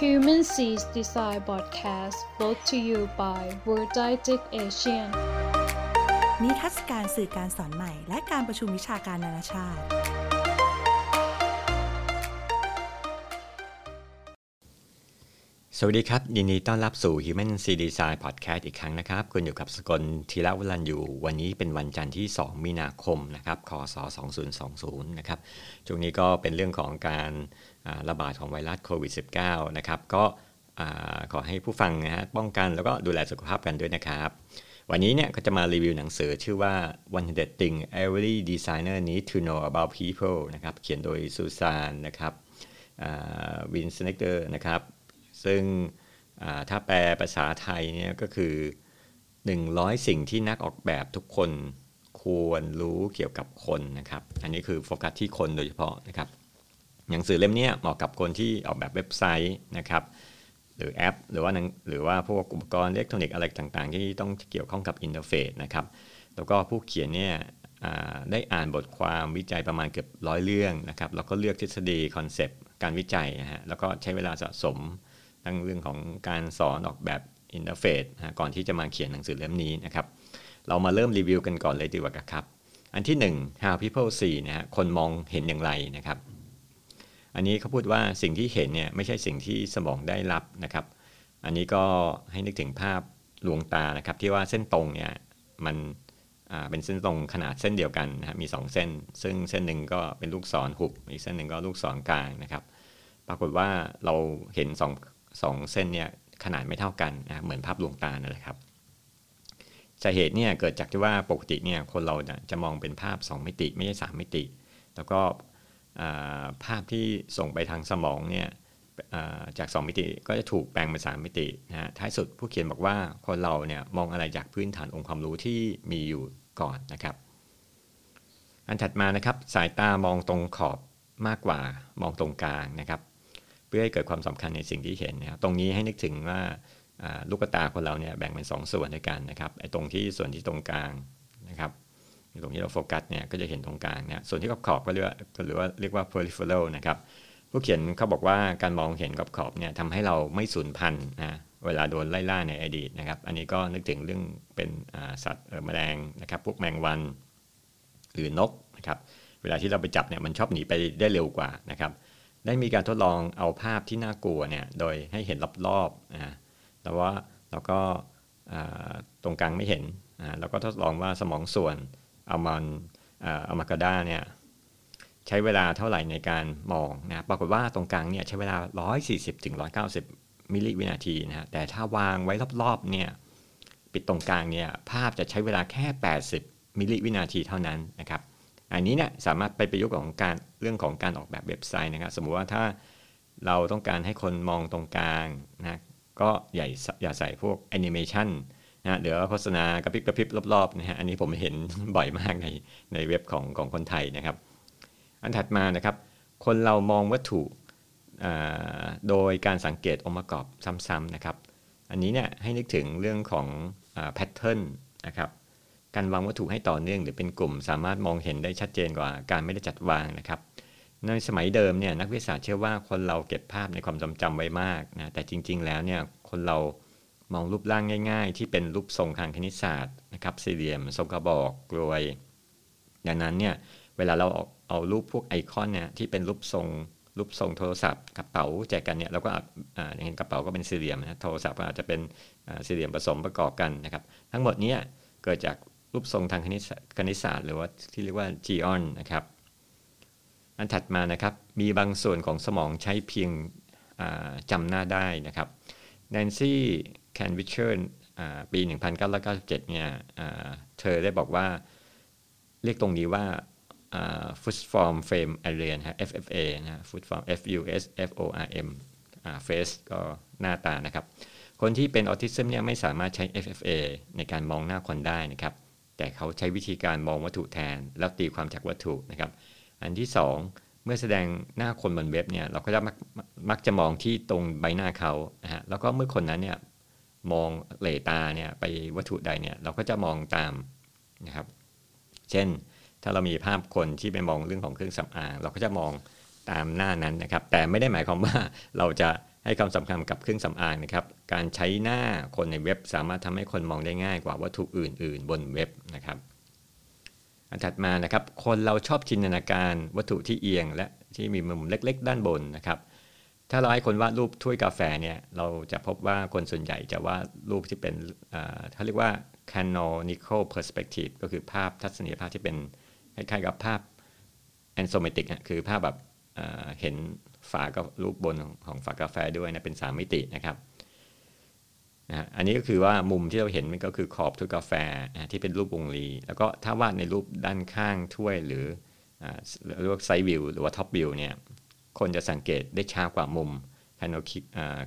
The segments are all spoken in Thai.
Human Seas Design Podcast brought to you by World Didactic Asian นิทรรศการสื่อการสอนใหม่ และการประชุมวิชาการนานาชาติ สวัสดีครับ ยินดีต้อนรับสู่ Human C Design Podcast อีกครั้งนะครับ คุณอยู่กับสกลธีระวรันอยู่ วันนี้เป็นวันจันทร์ที่ 2 มีนาคมนะครับคศ2020 นะครับช่วงนี้ก็เป็นเรื่องของการอ่า ระบาดของไวรัสโควิด -19 นะครับก็ขอให้ผู้ฟังนะฮะป้องกันแล้วก็ดูแลสุขภาพกันด้วยนะครับ วันนี้เนี่ยก็จะมารีวิวหนังสือชื่อว่า100 Things Every Designer Needs to Know About People นะครับเขียนโดยซูซานนะครับ Weinschenk นะครับซึ่งถ้าแปลภาษาไทยเนี่ยก็คือ 100 สิ่งที่นักออกแบบทุกคนควรรู้เกี่ยวกับคนนะครับ อันนี้คือโฟกัสที่คนโดยเฉพาะนะครับ หนังสือเล่มนี้เหมาะกับคนที่ออกแบบเว็บไซต์นะครับ หรือแอป หรือว่าหรือว่าพวกอุปกรณ์อิเล็กทรอนิกส์อะไรต่างๆ ที่ต้องเกี่ยวข้องกับ interface นะครับ แล้วก็ผู้เขียนเนี่ยได้อ่านบทความวิจัยประมาณเกือบร้อยเรื่องนะครับแล้วก็เลือกทฤษฎี concept การวิจัยนะฮะแล้วก็ใช้เวลาสะสมทั้งเรื่องของการสอนออกแบบinterface ก่อนที่จะมาเขียนหนังสือเล่มนี้นะครับ เรามาเริ่มรีวิวกันก่อนเลยดีกว่าครับ อันที่ 1 how people see นะฮะคนมองเห็นอย่างไรนะครับ อันนี้เขาพูดว่าสิ่งที่เห็นเนี่ยไม่ใช่สิ่งที่สมองได้รับนะครับ อันนี้ก็ให้นึกถึงภาพลวงตานะครับ ที่ว่าเส้นตรงเนี่ยมันเป็นเส้นตรงขนาดเส้นเดียวกันนะมี 2 เส้น ซึ่งเส้นหนึ่งก็เป็นลูกศรหุบอีกเส้นหนึ่งก็ลูกศรกางนะครับ ปรากฏว่าเราเห็น2องสองเส้นเนี่ยขนาดไม่เท่ากันนะเหมือนภาพลวงตานั่นแหละครับสาเหตุเนี่ยเกิดจากที่ว่าปกติเนี่ยคนเราจะมองเป็นภาพ 2 มิติไม่ใช่3มิติ แล้วก็ ภาพที่ส่งไปทางสมองเนี่ยอ่าจาก 2 มิติก็จะถูกแปลงเป็น3มิตินะฮะท้ายสุดผู้เขียนบอกว่าคนเราเนี่ยมองอะไรจากพื้นฐานองค์ความรู้ที่มีอยู่ก่อนนะครับ อันถัดมานะครับสายตามองตรงขอบมากกว่ามองตรงกลางนะครับ เพื่อให้เกิดความสำคัญในสิ่งที่เห็นนะครับตรงนี้ให้นึกถึงว่าลูกตาคนเราเนี่ยแบ่งเป็น 2ส่วนด้วยกันนะครับไอ้ตรงที่ส่วนที่ตรงกลางนะครับ ตรงที่เราโฟกัสเนี่ยก็จะเห็นตรงกลางเนี่ยส่วนที่ขอบขอบก็เรียกว่าหรือว่าเรียกว่า peripheral นะครับผู้เขียนเขาบอกว่าการมองเห็นขอบขอบเนี่ยทำให้เราไม่สูญพันธุ์นะเวลาโดนไล่ล่าในอดีตนะครับ อันนี้ก็นึกถึงเรื่องเป็นสัตว์แมลงนะครับพวกแมงวันหรือนกนะครับเวลาที่เราไปจับเนี่ยมันชอบหนีไปได้เร็วกว่านะครับได้มีการทดลองเอาภาพที่น่ากลัวเนี่ยโดยให้เห็นรอบๆนะแต่ว่าเราก็ตรงกลางไม่เห็นนะแล้วก็ทดลองว่าสมองส่วน อัลมอนอัลมากาดาเนี่ยใช้เวลาเท่าไหร่ในการมองนะปรากฏว่าตรงกลางเนี่ยใช้เวลา 140ถึง190 มิลลิวินาทีนะฮะแต่ถ้าวางไว้รอบๆเนี่ยปิดตรงกลางเนี่ยภาพจะใช้เวลาแค่ 80 มิลลิวินาทีเท่านั้นนะครับอันนี้เนี่ยสามารถไปประยุกต์ของการเรื่องของการออกแบบเว็บไซต์นะครับ สมมุติว่าถ้าเราต้องการให้คนมองตรงกลางนะก็อย่าอย่าใส่พวกแอนิเมชัน นะเดี๋ยวโฆษณากระพริบกระพริบรอบๆนะฮะอันนี้ผมเห็นบ่อยมากในในเว็บของของคนไทยนะครับ อันถัดมานะครับ คนเรามองวัตถุโดยการสังเกตองค์ประกอบซ้ำๆนะครับ อันนี้เนี่ยให้นึกถึงเรื่องของแพทเทิร์นนะครับการวางวัตถุให้ต่อเนื่องหรือเป็นกลุ่ม สามารถมองเห็นได้ชัดเจนกว่าการไม่ได้จัดวางนะครับในสมัยเดิมเนี่ยนักวิทยาศาสตร์เชื่อว่าคนเราเก็บภาพในความทรงจำไว้มากนะแต่จริง ๆ แล้วเนี่ยคนเรา มองรูปร่างง่าย ๆ ที่เป็นรูปทรงทางคณิตศาสตร์นะครับสี่เหลี่ยมทรงกระบอกกลวย ดังนั้นเนี่ยเวลาเราเอาเอารูปพวกไอคอนเนี่ยที่เป็นรูปทรงรูปทรงโทรศัพท์กระเป๋าแจกันเนี่ยเราก็อาจอ่าอย่างเห็นกระเป๋าก็เป็นสี่เหลี่ยมนะโทรศัพท์ก็อาจจะเป็นสี่เหลี่ยมผสมประกอบกันนะครับ ทั้งหมดนี้เกิดจากรูปทรงทางคณิตคณิตศาสตร์ หรือว่าที่เรียกว่า geon นะครับ อันถัดมานะครับมีบางส่วนของสมองใช้เพียงอ่าจำหน้าได้นะครับแนนซี่ แคนวิชเชอร์ปี 1997 เนี่ยอ่าเธอได้บอกว่าเรียกตรงนี้ว่า foot form frame area นะ FFA นะ foot form F U S F O R M face ก็หน้าตานะครับ คนที่เป็นออทิซึมเนี่ยไม่สามารถใช้ FFA ในการมองหน้าคนได้นะครับ แต่เขาใช้วิธีการมองวัตถุแทน แล้วตีความจากวัตถุนะครับ อันที่ 2 เมื่อแสดงหน้าคนบนเว็บเนี่ยเราก็จะมักมักจะมองที่ตรงใบหน้าเขานะฮะแล้วก็เมื่อคนนั้นเนี่ย มองเหลตาเนี่ยไปวัตถุใดเนี่ยเราก็จะมองตามนะครับ เช่นถ้าเรามีภาพคนที่ไปมองเรื่องของเครื่องสำอาง เราก็จะมองตามหน้านั้นนะครับ แต่ไม่ได้หมายความว่าเราจะใให้ความสำคัญกับเครื่องสำอางนะครับ การใช้หน้าคนในเว็บ สามารถทำให้คนมองได้ง่ายกว่าวัตถุอื่น ๆ บนเว็บนะครับอันถัดมานะครับ คนเราชอบจินตนาการวัตถุที่เอียง และที่มีมุมเล็ก ๆ ด้านบนนะครับ ถ้าเราให้คนวาดรูปถ้วยกาแฟเนี่ยเราจะพบว่าคนส่วนใหญ่จะวาดรูปที่เป็นเขาเรียกว่า canonical perspective ก็คือภาพทัศนียภาพที่เป็นคล้ายๆกับภาพ ansometric คือภาพแบบเห็นฝากับรูปบนของฝากาแฟด้วยนะเป็นสามมิตินะครับนะอันนี้ก็คือว่ามุมที่เราเห็นมันก็คือขอบถ้วยกาแฟที่เป็นรูปวงรี แล้วก็ถ้าวาดในรูปด้านข้างถ้วยหรือเรียกว่า side view หรือว่า top view เนี่ย คนจะสังเกตได้ช้ากว่ามุม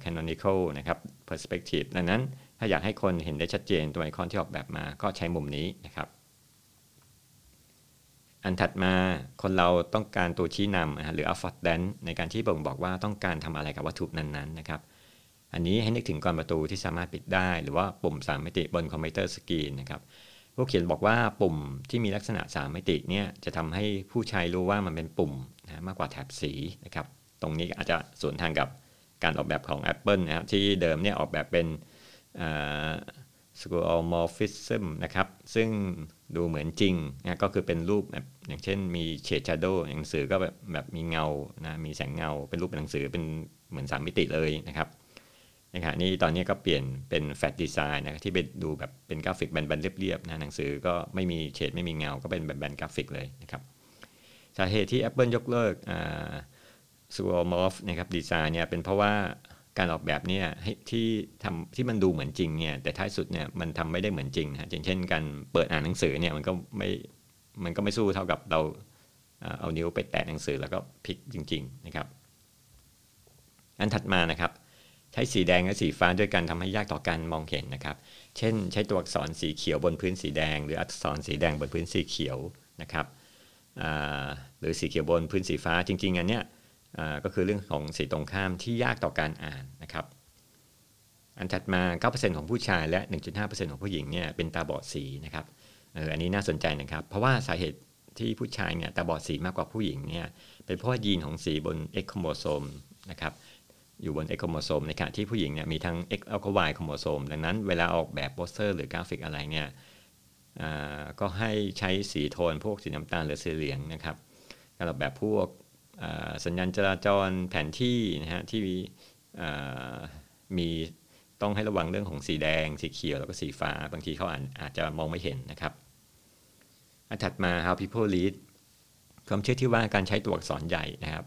canonical นะครับ perspective ดังนั้นถ้าอยากให้คนเห็นได้ชัดเจนตัวไอคอนที่ออกแบบมาก็ใช้มุมนี้นะครับ อันถัดมาคนเราต้องการตัวชี้นำหรือ affordance ในการที่บ่งบอกว่าต้องการทำอะไรกับวัตถุนั้นๆนะครับอันนี้ให้นึกถึงกลอนประตูที่สามารถปิดได้ หรือว่าปุ่ม 3 มิติบนคอมพิวเตอร์สกรีนนะครับผู้เขียนบอกว่าปุ่มที่มีลักษณะ 3 มิติเนี่ยจะทำให้ผู้ใช้รู้ว่ามันเป็นปุ่ม นะมากกว่าแถบสีนะครับตรงนี้อาจจะสวนทางกับการออกแบบของ Apple นะครับที่เดิมเนี่ยออกแบบเป็น s c r o m o r p h i s m นะครับซึ่งดูเหมือนจริงนะก็คือเป็นรูปแบบอย่างเช่นมีเฉดชาร์โดหนังสือก็แบบแบบมีเงานะมีแสงเงาเป็นรูปหนังสือเป็นเหมือนสามมิติเลยนะครับนะครับนี่ตอนนี้ก็เปลี่ยนเป็น flat design นะที่เป็นดูแบบเป็นกราฟิกแบนๆเรียบๆนะหนังสือก็ไม่มีเฉดไม่มีเงาก็เป็นแบบแบนกราฟิกเลยนะครับ สาเหตุที่ Apple ยกเลิกอ่า skeuomorph นะครับดีไซน์เนี่ยเป็นเพราะว่าการออกแบบเนี่ยที่ทำที่มันดูเหมือนจริงเนี่ยแต่ท้ายสุดเนี่ยมันทำไม่ได้เหมือนจริงนะอย่างเช่นการเปิดอ่านหนังสือเนี่ยมันก็ไม่มันก็ไม่สู้เท่ากับเราเอานิ้วไปแตะหนังสือแล้วก็พลิกจริง ๆนะครับ อันถัดมานะครับใช้สีแดงและสีฟ้าด้วยกันทำให้ยากต่อการมองเห็นนะครับ เช่น ใช้ตัวอักษรสีเขียวบนพื้นสีแดง หรืออักษรสีแดงบนพื้นสีเขียวนะครับ หรือสีเขียวบนพื้นสีฟ้าจริงๆอันเนี้ยก็คือเรื่องของสีตรงข้ามที่ยากต่อการอ่านนะครับ อันถัดมา 9%ของผู้ชายและ 1.5%ของผู้หญิงเนี่ยเป็นตาบอดสีนะครับเอออันนี้น่าสนใจนะครับ เพราะว่าสาเหตุที่ผู้ชายเนี่ยตาบอดสีมากกว่าผู้หญิงเนี่ยเป็นเพราะยีนของสีบน X โครโมโซมนะครับอยู่บน X โครโมโซมในขณะที่ผู้หญิงเนี่ยมีทั้ง X แล้วก็ Y โครโมโซมดังนั้นเวลาออกแบบโปสเตอร์หรือกราฟิกอะไรเนี่ย ก็ให้ใช้สีโทนพวกสีน้ำตาลหรือสีเหลืองนะครับการออกแบบพวกสัญญาณจราจรแผนที่นะฮะที่มีต้องให้ระวังเรื่องของสีแดง สีเขียวแล้วก็สีฟ้า บางทีเขาอาจจะมองไม่เห็นนะครับอันถัดมา how people read ความเชื่อที่ว่าการใช้ตัวอักษรใหญ่นะครับ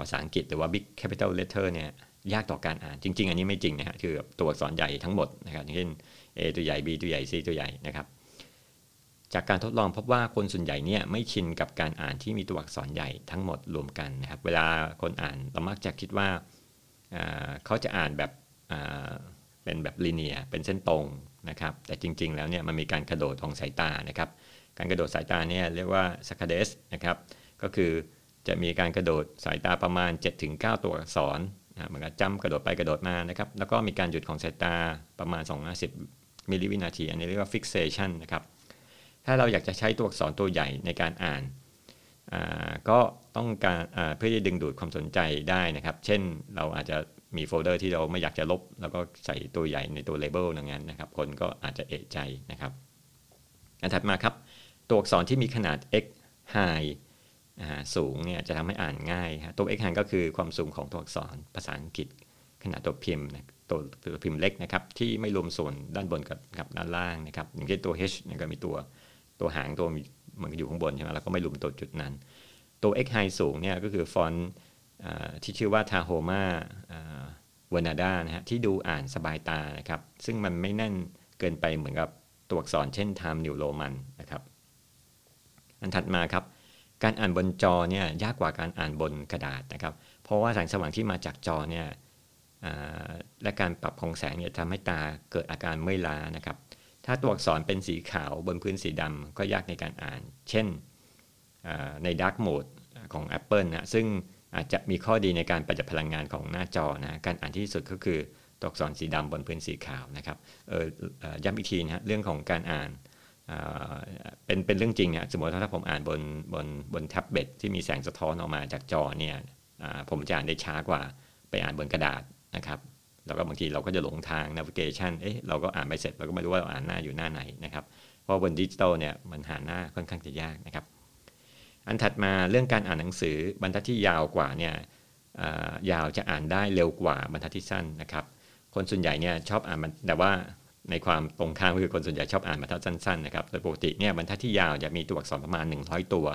ภาษาอังกฤษหรือว่า big capital letter เนี่ยยากต่อการอ่านจริง ๆ อันนี้ไม่จริงนะฮะคือตัวอักษรใหญ่ทั้งหมดนะครับเช่น A ตัวใหญ่ B ตัวใหญ่ C ตัวใหญ่นะครับ จากการทดลองพบว่าคนส่วนใหญ่เนี่ยไม่ชินกับการอ่านที่มีตัวอักษรใหญ่ทั้งหมดรวมกันนะครับ เวลาคนอ่านเรามักจะคิดว่าเขาจะอ่านแบบเป็นแบบลีเนียเป็นเส้นตรงนะครับ แต่จริง ๆ แล้วเนี่ยมันมีการกระโดดของสายตานะครับ การกระโดดสายตาเนี่ยเรียกว่าสคาเดสนะครับ ก็คือจะมีการกระโดดสายตาประมาณ 7-9 ตัวอักษรนะมันก็จำกระโดดไปกระโดดมานะครับ แล้วก็มีการหยุดของสายตาประมาณ 250มิลลิวินาที อันนี้เรียกว่า fixation นะครับ ถ้าเราอยากจะใช้ตัวอักษรตัวใหญ่ในการอ่านก็ต้องการเพื่อจะดึงดูดความสนใจได้นะครับ เช่นเราอาจจะมีโฟลเดอร์ที่เราไม่อยากจะลบ แล้วก็ใส่ตัวใหญ่ในตัว label อย่างนั้นนะครับ คนก็อาจจะเอะใจนะครับ อันถัดมาครับ ตัวอักษรที่มีขนาด x high สูงเนี่ยจะทำให้อ่านง่ายตัว x high ก็คือความสูงของตัวอักษรภาษาอังกฤษ ขนาดตัวพิมพ์ตัวตัวพิมพ์เล็กนะครับที่ไม่รวมส่วนด้านบนกับกับด้านล่างนะครับอย่างเช่นตัว h ก็มีตัว ตัวหางตัวมันอยู่ข้างบนใช่ไหมแล้วก็ไม่รวมตัวจุดนั้น ตัว x high สูงเนี่ยก็คือฟอนต์ที่ชื่อว่า Tahoma v e r n a d a นะฮะที่ดูอ่านสบายตานะครับ ซึ่งมันไม่แน่นเกินไปเหมือนกับตัวอักษรเช่น Time New Roman นะครับ อันถัดมาครับ การอ่านบนจอเนี่ยยากกว่าการอ่านบนกระดาษนะครับ เพราะว่าแสงสว่างที่มาจากจอเนี่ยและการปรับของแสงเนี่ยทำให้ตาเกิดอาการเมื่อยล้านะครับ ถ้าตัวอักษรเป็นสีขาวบนพื้นสีดำก็ยากในการอ่าน เช่นใน Dark Mode ของ Apple นะซึ่งอาจจะมีข้อดีในการประหยัดพลังงานของหน้าจอนะการอ่านที่สุดก็คือตัวอักษรสีดำบนพื้นสีขาวนะครับย้ำอีกทีนะเรื่องของการอ่านเป็นเป็นเรื่องจริงเนี่ยสมมติถ้าผมอ่านบนบนบนแท็บเล็ตที่มีแสงสะท้อนออกมาจากจอเนี่ยผมจะอ่านได้ช้ากว่าไปอ่านบนกระดาษนะครับ แล้วก็บางทีเราก็จะหลงทาง navigation เอ๊ะเราก็อ่านไม่เสร็จเราก็ไม่รู้ว่าเราอ่านหน้าอยู่หน้าไหนนะครับ เพราะบนดิจิตอลเนี่ยมันหาหน้าค่อนข้างจะยากนะครับ อันถัดมาเรื่องการอ่านหนังสือบรรทัดที่ยาวกว่าเนี่ยยาวจะอ่านได้เร็วกว่าบรรทัดที่สั้นนะครับ คนส่วนใหญ่เนี่ยชอบอ่านแต่ว่าในความตรงข้ามคือคนส่วนใหญ่ชอบอ่านบรรทัดสั้นๆนะครับโดยปกติเนี่ยบรรทัดที่ยาวจะมีตัวอักษรประมาณ 100 ตัว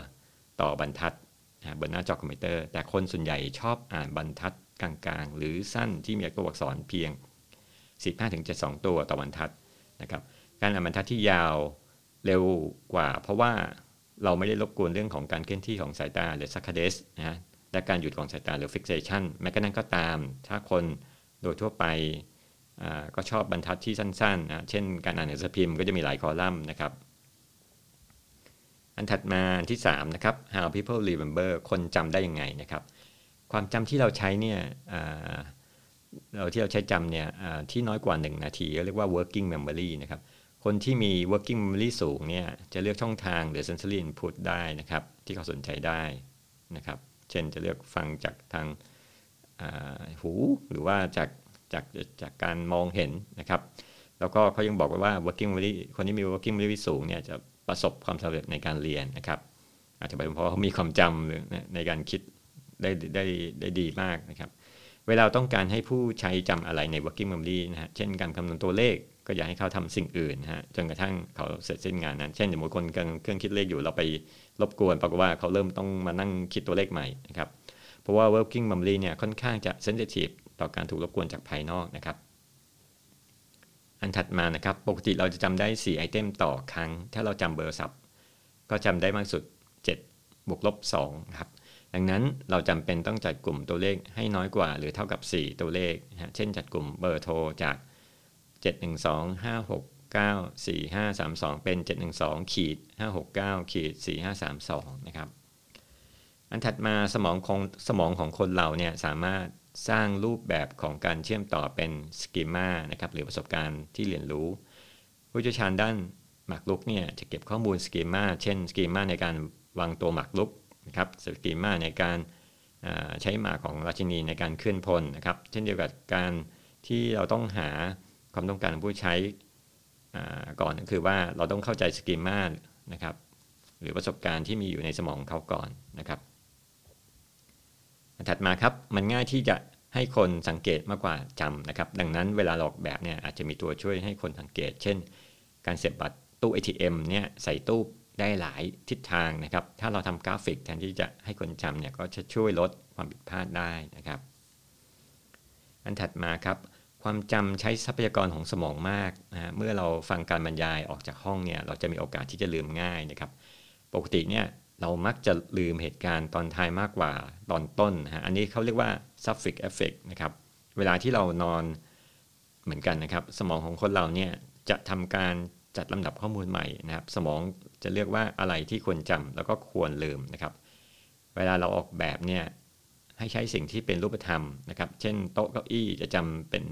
ต่อบรรทัดบนหน้าจอคอมพิวเตอร์ แต่คนส่วนใหญ่ชอบอ่านบรรทัด กลางๆ หรือสั้นที่มีตัวอักษรเพียง 15-72 ตัวต่อบรรทัดนะครับการอ่านบรรทัดที่ยาวเร็วกว่า เพราะว่าเราไม่ได้รบกวนเรื่องของการเคลื่อนที่ของสายตาหรือซัคคาเดสนะและการหยุดของสายตาหรือ fixation แม้กระนั้นก็ตาม ถ้าคนโดยทั่วไปก็ชอบบรรทัดที่สั้นๆนะเช่นการอ่านหนังสือพิมพ์ก็จะมีหลายคอลัมน์นะครับ อันถัดมาอันที่3นะครับ how people remember คนจำได้ยังไงนะครับ ความจำที่เราใช้เนี่ยเราที่เราใช้จำเนี่ยที่น้อยกว่า 1 นาทีเรียกว่า working memory นะครับ คนที่มี working memory สูงเนี่ยจะเลือกช่องทางหรือ sensory input ได้นะครับ ที่เขาสนใจได้นะครับ เช่นจะเลือกฟังจากทางหูหรือว่าจากจากจากการมองเห็นนะครับ แล้วก็เขายังบอกว่า working memory คนที่มี working memory สูงเนี่ยจะประสบความสำเร็จในการเรียนนะครับ อาจจะเป็นเพราะเขามีความจำในการคิด ได้ได้ได้ดีมากนะครับ เวลาต้องการให้ผู้ใช้จำอะไรใน working memory นะฮะเช่นการคำนวณตัวเลขก็อยากให้เขาทำสิ่งอื่นนะฮะจนกระทั่งเขาเสร็จสิ้นงานนั้น เช่นสมมติคนกำลังเครื่องคิดเลขอยู่เราไปรบกวนปรากฏว่าเขาเริ่มต้องมานั่งคิดตัวเลขใหม่นะครับเพราะว่า working memory เนี่ยค่อนข้างจะ sensitive ต่อการถูกรบกวนจากภายนอกนะครับ อันถัดมานะครับ ปกติเราจะจำได้ 4 ไอเทมต่อครั้ง ถ้าเราจำเบอร์ศัพท์ก็จำได้มากสุด 7 บวกลบ2ครับ ดังนั้นเราจำเป็นต้องจัดกลุ่มตัวเลขให้น้อยกว่า หรือเท่ากับ 4 ตัวเลขนะเช่นจัดกลุ่มเบอร์โทรจาก 712 569 4532 เป็น 712ขีด569ขีด4532 นะครับ อันถัดมาสมองของสมองของคนเราเนี่ยสามารถสร้างรูปแบบของการเชื่อมต่อเป็นสกีมานะครับหรือประสบการณ์ที่เรียนรู้ ผู้เชี่ยวชาญด้านหมากรุกเนี่ยจะเก็บข้อมูลสกีมาเช่นสกีมาในการวางตัวหมากรุก นะครับสกีมาในการใช้หมาของราชินีในการเคลื่อนพลนะครับ เช่นเดียวกับการที่เราต้องหาความต้องการของผู้ใช้ก่อนคือว่าเราต้องเข้าใจสกีมานะครับ หรือประสบการณ์ที่มีอยู่ในสมองเขาก่อนนะครับ ถัดมาครับมันง่ายที่จะให้คนสังเกตมากกว่าจำนะครับ ดังนั้นเวลาหลอกแบบเนี่ยอาจจะมีตัวช่วยให้คนสังเกต เช่น การเสียบบัตรตู้ ATM เนี่ยใส่ตู้ ได้หลายทิศทางนะครับ ถ้าเราทำกราฟิกแทนที่จะให้คนจำเนี่ยก็จะช่วยลดความผิดพลาดได้นะครับ อันถัดมาครับ ความจำใช้ทรัพยากรของสมองมากนะเมื่อเราฟังการบรรยายออกจากห้องเนี่ยเราจะมีโอกาสที่จะลืมง่ายนะครับ ปกติเนี่ยเรามักจะลืมเหตุการณ์ตอนท้ายมากกว่าตอนต้นฮะอันนี้เขาเรียกว่า suffix effect นะครับเวลาที่เรานอนเหมือนกันนะครับ สมองของคนเราเนี่ยจะทำการจัดลำดับข้อมูลใหม่นะครับ สมอง จะเลือกว่าอะไรที่ควรจำแล้วก็ควรลืมนะครับ เวลาเราออกแบบเนี่ยให้ใช้สิ่งที่เป็นรูปธรรมนะครับ เช่นโต๊ะเก้าอี้จะจำเป็น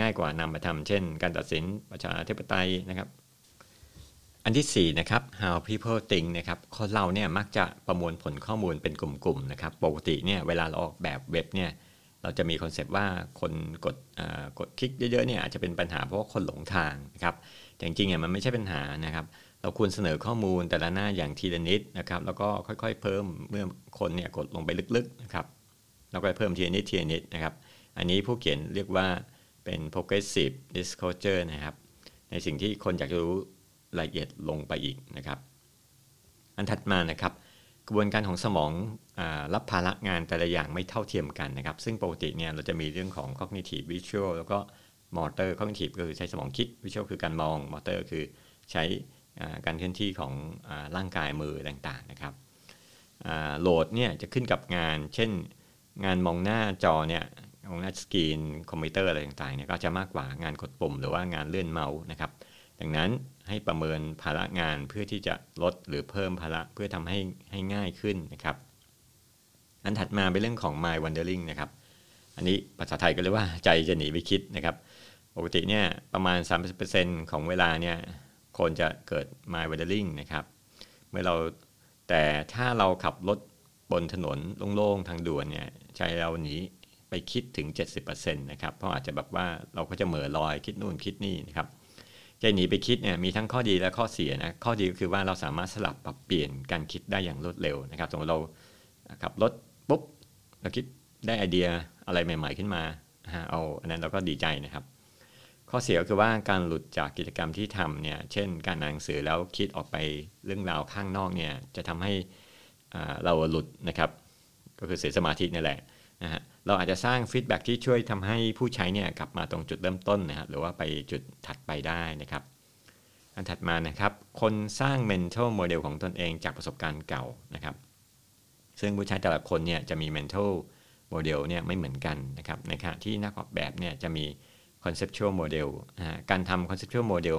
ง่ายกว่านามธรรม เช่น การตัดสินประชาธิปไตยนะครับ อันที่4นะครับ how people think นะครับคนเราเนี่ยมักจะประมวลผลข้อมูลเป็นกลุ่มๆนะครับ ปกติเนี่ยเวลาเราออกแบบเว็บเนี่ยเราจะมีคอนเซปต์ว่าคนกดกดคลิกเยอะๆเนี่ยอาจจะเป็นปัญหาเพราะว่าคนหลงทางนะครับแต่จริงๆเนี่ยมันไม่ใช่ปัญหานะครับ เราควรเสนอข้อมูลแต่ละหน้าอย่างทีละนิดนะครับ แล้วก็ค่อยๆ เพิ่มเมื่อคนเนี่ยกดลงไปลึกๆนะครับแล้วก็เพิ่มทีละนิดทีละนิดนะครับ อันนี้ผู้เขียนเรียกว่าเป็น progressive disclosure นะครับ ในสิ่งที่คนอยากจะรู้ละเอียดลงไปอีกนะครับ อันถัดมานะครับ กระบวนการของสมองอรับภาระงานแต่ละอย่างไม่เท่าเทียมกันนะครับ ซึ่งปกติเนี่ยเราจะมีเรื่องของ cognitive visual แล้วก็ motor cognitive ก็คือใช้สมองคิด visual คือการมอง motor คือใช้ การเคลื่อนที่ของอร่างกายมือต่างๆนะครับload เนี่ยจะขึ้นกับงาน เช่น งานมองหน้าจอเนี่ยมองหน้าสกรีนคอมพิวเตอร์อะไรต่างๆเนี่ยก็จะมากกว่างานกดปุ่มหรือว่างานเลื่อนเมาส์นะครับ ดังนั้นให้ประเมินภาระงานเพื่อที่จะลดหรือเพิ่มภาระเพื่อทำให้ให้ง่ายขึ้นนะครับ อันถัดมาเป็นเรื่องของ mind wandering นะครับ อันนี้ภาษาไทยก็เรียกว่าใจจะหนีไปคิดนะครับ ปกติเนี่ยประมาณ 30%ของเวลาเนี่ย คนจะเกิด my wandering นะครับ เมื่อเราแต่ถ้าเราขับรถบนถนนโล่งๆทางด่วนเนี่ยใจเราหนีไปคิดถึง 70%นะครับ เพราะอาจจะแบบว่าเราก็จะเหม่อลอยคิดนู่นคิดนี่นะครับใจหนีไปคิดเนี่ยมีทั้งข้อดีและข้อเสียนะข้อดีก็คือว่าเราสามารถสลับปรับเปลี่ยนการคิดได้อย่างรวดเร็วนะครับสมมติเราขับรถปุ๊บเราคิดได้ไอเดียอะไรใหม่ ๆขึ้นมาเอาอันนั้นเราก็ดีใจนะครับ ข้อเสียก็คือว่าการหลุดจากกิจกรรมที่ทำเนี่ยเช่น การอ่านหนังสือแล้วคิดออกไปเรื่องราวข้างนอกเนี่ยจะทำให้เราหลุดนะครับก็คือเสียสมาธินี่แหละนะฮะเราอาจจะสร้างฟีดแบ็ที่ช่วยทำให้ผู้ใช้เนี่ยกลับมาตรงจุดเริ่มต้นนะครับหรือว่าไปจุดถัดไปได้นะครับ อันถัดมานะครับ คนสร้าง mental model ของตนเองจากประสบการณ์เก่านะครับ ซึ่งผู้ใช้แต่ละคนเนี่ยจะมี mental model เนี่ยไม่เหมือนกันนะครับในขณะที่นักออกแบบเนี่ยจะมี conceptual model การทำ conceptual model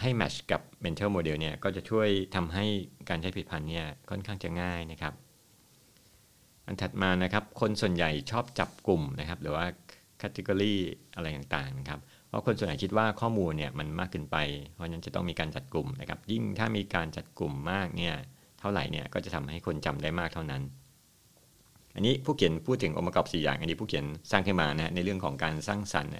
ให้ match กับ mental model เนี่ยก็จะช่วยทำให้การใช้ผลิตภัณฑ์เนี่ยค่อนข้างจะง่ายนะครับ อันถัดมานะครับคนส่วนใหญ่ชอบจับกลุ่มนะครับ หรือว่า category อะไรต่างๆนะครับเพราะคนส่วนใหญ่คิดว่าข้อมูลเนี่ยมันมากเกินไป เพราะฉะนั้นจะต้องมีการจัดกลุ่มนะครับ ยิ่งถ้ามีการจัดกลุ่มมากเนี่ยเท่าไหร่เนี่ยก็จะทำให้คนจำได้มากเท่านั้น อันนี้ผู้เขียนพูดถึงองค์ประกอบ 4 อย่าง อันนี้ผู้เขียนสร้างขึ้นมานะในเรื่องของการสร้างสรรค์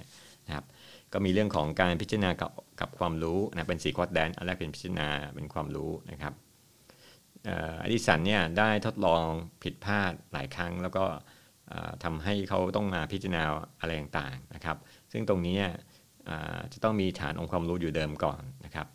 นะครับก็มีเรื่องของการพิจารณากับกับความรู้นะเป็นสีควอดแดนอันแรกเป็นพิจารณาเป็นความรู้นะครับอดิสันเนี่ยได้ทดลองผิดพลาดหลายครั้ง แล้วก็ทำให้เขาต้องมาพิจารณาอะไรต่างๆนะครับ ซึ่งตรงนี้จะต้องมีฐานองค์ความรู้อยู่เดิมก่อนนะครับ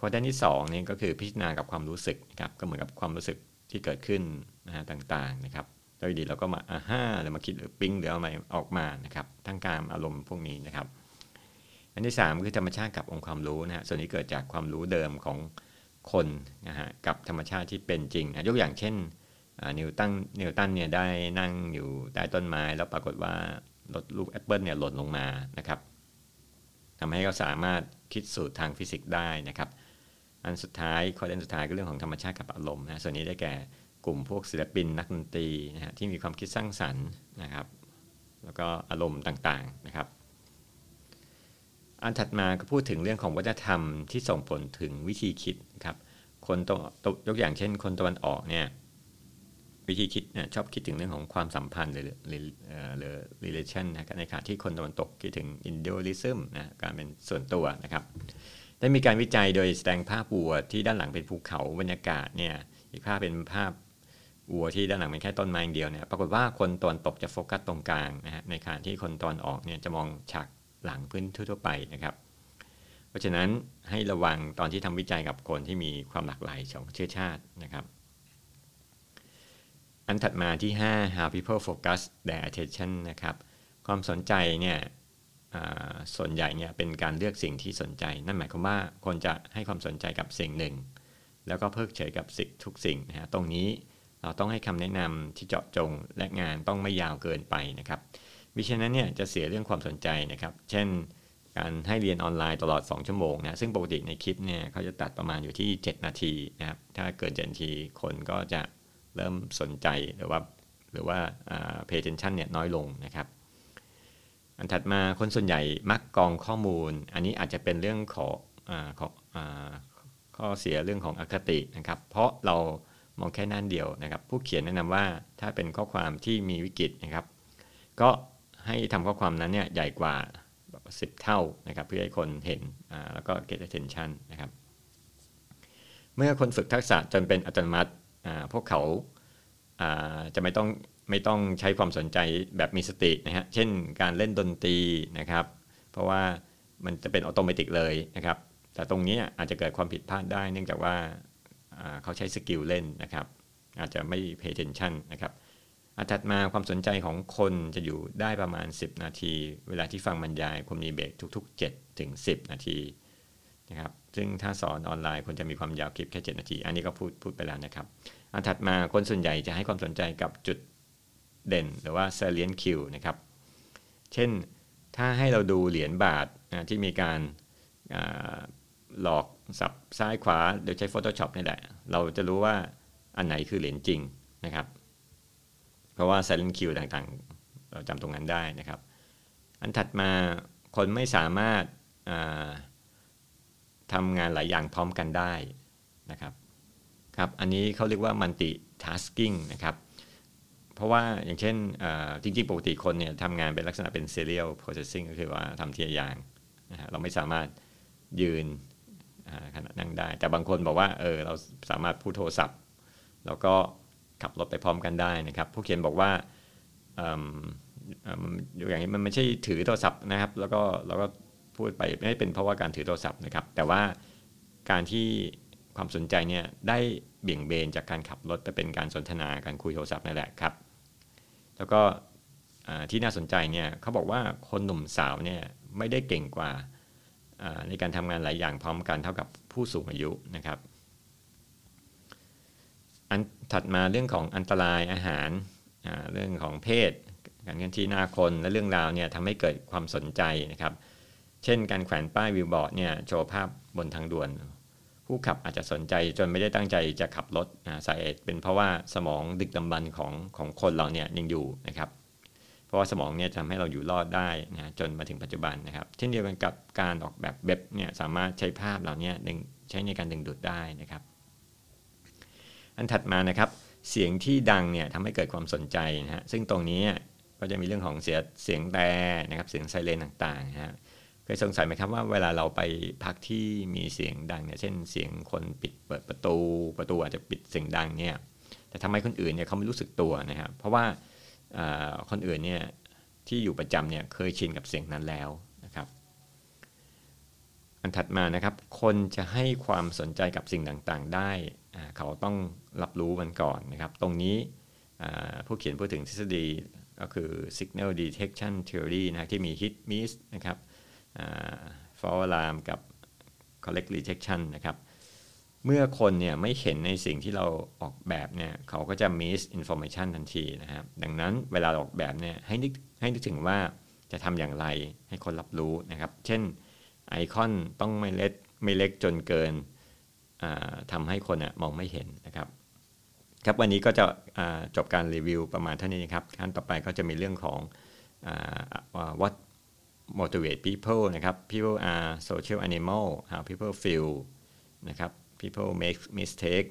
ข้อด้านที่2นี่ก็คือพิจารณากับความรู้สึกนะครับก็เหมือนกับความรู้สึกที่เกิดขึ้นนะต่างๆนะครับ อยู่ดีๆเราก็มา aha หรือมาคิดหรือปิ๊งหรืออะไรออกมานะครับทั้งการอารมณ์พวกนี้นะครับ อันที่ 3 คือธรรมชาติกับองค์ความรู้นะฮะส่วนนี้เกิดจากความรู้เดิมของคนนะฮะกับธรรมชาติที่เป็นจริงนะยกอย่างเช่นนิวตันนิวตันเนี่ยได้นั่งอยู่ใต้ต้นไม้ แล้วปรากฏว่ารถลูกแอปเปิลเนี่ยหล่นลงมานะครับทำให้เขาสามารถคิดสูตรทางฟิสิกส์ได้นะครับ อันสุดท้ายข้อเด่นสุดท้ายก็เรื่องของธรรมชาติกับอารมณ์นะส่วนนี้ได้แก่ กลุ่มพวกศิลปินนักดนตรีนะฮะที่มีความคิดสร้างสรรค์นะครับ แล้วก็อารมณ์ต่างๆนะครับ อันถัดมาก็พูดถึงเรื่องของวัฒนธรรมที่ส่งผลถึงวิธีคิดครับคนตยกอย่างเช่น คนตะวันออกเนี่ยวิธีคิดเนี่ยชอบคิดถึงเรื่องของความสัมพันธ์หรือหรือหรือ relation นะในขณะที่คนตะวันตกคิดถึง individualism นะการเป็นส่วนตัวนะครับ ได้มีการวิจัยโดยแสดงภาพวัวที่ด้านหลังเป็นภูเขาบรรยากาศเนี่ยอีกภาพเป็นภาพ วัวที่ด้านหลังเป็นแค่ต้นไม้อย่างเดียวเนี่ยปรากฏว่าคนตะวันตกจะโฟกัสตรงกลางนะฮะในขณะที่คนตะวันออกเนี่ยจะมองฉากหลังพื้นทั่วไปนะครับ เพราะฉะนั้นให้ระวังตอนที่ทำวิจัยกับคนที่มีความหลากหลายของเชื้อชาตินะครับ อันถัดมาที่ 5 how people focus their attention นะครับ ความสนใจเนี่ยส่วนใหญ่เนี่ยเป็นการเลือกสิ่งที่สนใจ นั่นหมายความว่าคนจะให้ความสนใจกับสิ่งหนึ่ง แล้วก็เพิกเฉยกับสิ่งทุกสิ่งนะฮะตรงนี้ เราต้องให้คำแนะนำที่เจาะจงและงานต้องไม่ยาวเกินไปนะครับมิฉะนั้นเนี่ยจะเสียเรื่องความสนใจนะครับ เช่น การให้เรียนออนไลน์ตลอด 2 ชั่วโมงนะซึ่งปกติในคลิปเนี่ยเขาจะตัดประมาณอยู่ที่ 7 นาทีนะครับถ้าเกิน7นาทีคนก็จะเริ่มสนใจหรือว่าหรือว่า pay attention เนี่ยน้อยลงนะครับอันถัดมาคนส่วนใหญ่มักกองข้อมูล อันนี้อาจจะเป็นเรื่องของของข้อเสียเรื่องของอคตินะครับ เพราะเรา มองแค่นั่นเดียวนะครับ ผู้เขียนแนะนำว่าถ้าเป็นข้อความที่มีวิกฤตนะครับ ก็ให้ทำข้อความนั้นเนี่ยใหญ่กว่าสิบเท่านะครับ เพื่อให้คนเห็นแล้วก็ get attention นะครับ เมื่อคนฝึกทักษะจนเป็นอัตโนมัติพวกเขาจะไม่ต้องไม่ต้องใช้ความสนใจแบบมีสตินะฮะเช่นการเล่นดนตรีนะครับ เพราะว่ามันจะเป็นอัตโนมัติเลยนะครับ แต่ตรงนี้อาจจะเกิดความผิดพลาดได้ เนื่องจากว่า เขาใช้สกิลเล่นนะครับ อาจจะไม่ pay attention นะครับอาถัดมาความสนใจของคนจะอยู่ได้ประมาณ 10 นาที เวลาที่ฟังบรรยายควรมีเบรกทุก ๆ 7 ถึง 10 นาทีนะครับซึ่งถ้าสอนออนไลน์ควรจะมีความยาวคลิปแค่ 7 นาที อันนี้ก็พูดพูดไปแล้วนะครับอันถัดมาคนส่วนใหญ่จะให้ความสนใจกับจุดเด่น หรือว่า salient cue นะครับ เช่นถ้าให้เราดูเหรียญบาทนะที่มีการหลอก สับซ้ายขวาโดยใช้ Photoshop นี่แหละ เราจะรู้ว่าอันไหนคือเหรียญจริงนะครับ เพราะว่า silent Q ต่างๆ เราจำตรงนั้นได้นะครับ อันถัดมาคนไม่สามารถทำงานหลายอย่างพร้อมกันได้นะครับครับ อันนี้เขาเรียกว่า multi tasking นะครับ เพราะว่าอย่างเช่นจริงๆ ปกติคนเนี่ยทำงานเป็นลักษณะเป็น serial processing ก็คือว่าทำทีละอย่างนะฮะเราไม่สามารถยืน ขณะนั่งได้ แต่บางคนบอกว่าเออเราสามารถพูดโทรศัพท์ แล้วก็ขับรถไปพร้อมกันได้นะครับผู้เขียนบอกว่าอย่างนี้มันไม่ใช่ถือโทรศัพท์นะครับ แล้วก็เราก็พูดไปไม่ได้เป็นเพราะว่าการถือโทรศัพท์นะครับ แต่ว่าการที่ความสนใจเนี่ยได้เบี่ยงเบนจากการขับรถไปเป็นการสนทนาการคุยโทรศัพท์นั่นแหละครับ แล้วก็ที่น่าสนใจเนี่ยเขาบอกว่าคนหนุ่มสาวเนี่ยไม่ได้เก่งกว่า ในการทำงานหลายอย่างพร้อมกันเท่ากับผู้สูงอายุนะครับอันถัดมาเรื่องของอันตรายอาหารเรื่องของเพศ การเคลื่อนที่หน้าคนและเรื่องราวเนี่ยทำให้เกิดความสนใจนะครับ เช่นการแขวนป้ายวิวบอร์ดเนี่ยโชว์ภาพบนทางด่วน ผู้ขับอาจจะสนใจจนไม่ได้ตั้งใจจะขับรถสาเหตุเป็นเพราะว่าสมองดึกดำบรรของของคนเราเนี่ยยังอยู่นะครับ เพราะว่าสมองเนี่ยทำให้เราอยู่รอดได้นะจนมาถึงปัจจุบันนะครับ เช่นเดียวกันกับการออกแบบเว็บเนี่ยสามารถใช้ภาพเหล่านี้ดึงใช้ในการดึงดูดได้นะครับ อันถัดมานะครับ เสียงที่ดังเนี่ยทำให้เกิดความสนใจนะฮะซึ่งตรงนี้ก็จะมีเรื่องของเสียเสียงแต่นะครับเสียงไซเรนต่างๆนะฮะเคยสงสัยไหมครับว่าเวลาเราไปพักที่มีเสียงดังเนี่ยเช่นเสียงคนปิดเปิดประตู ประตูอาจจะปิดเสียงดังเนี่ยแต่ทำไมคนอื่นเนี่ยเขาไม่รู้สึกตัวนะครับเพราะว่า คนอื่นเนี่ยที่อยู่ประจำเนี่ยเคยชินกับเสียงนั้นแล้วนะครับ อันถัดมานะครับ คนจะให้ความสนใจกับสิ่งต่างๆ ได้ เขาต้องรับรู้มันก่อนนะครับ ตรงนี้ผู้เขียนพูดถึงทฤษฎีก็คือ signal detection theory นะที่มี hit miss นะครับ false alarm กับ correct rejection นะครับ เมื่อคนเนี่ยไม่เห็นในสิ่งที่เราออกแบบเนี่ยเขาก็จะ miss information ทันทีนะครับ ดังนั้นเวลาออกแบบเนี่ยให้นึกให้นึกถึงว่าจะทำอย่างไรให้คนรับรู้นะครับ เช่นไอคอนต้องไม่เล็กไม่เล็กจนเกินทำให้คนมองไม่เห็นนะครับครับวันนี้ก็จะจบการรีวิวประมาณเท่านี้นะครับขั้นต่อไปก็จะมีเรื่องของ what motivate people นะครับ people are social animal how people feel นะครับ people make mistake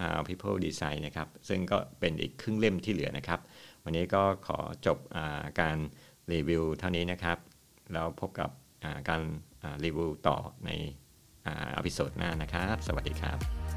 how people design นะครับซึ่งก็เป็นอีกครึ่งเล่มที่เหลือนะครับ วันนี้ก็ขอจบการรีวิวเท่านี้นะครับแล้วพบกับการรีวิวต่อในอพิโซดหน้านะครับ สวัสดีครับ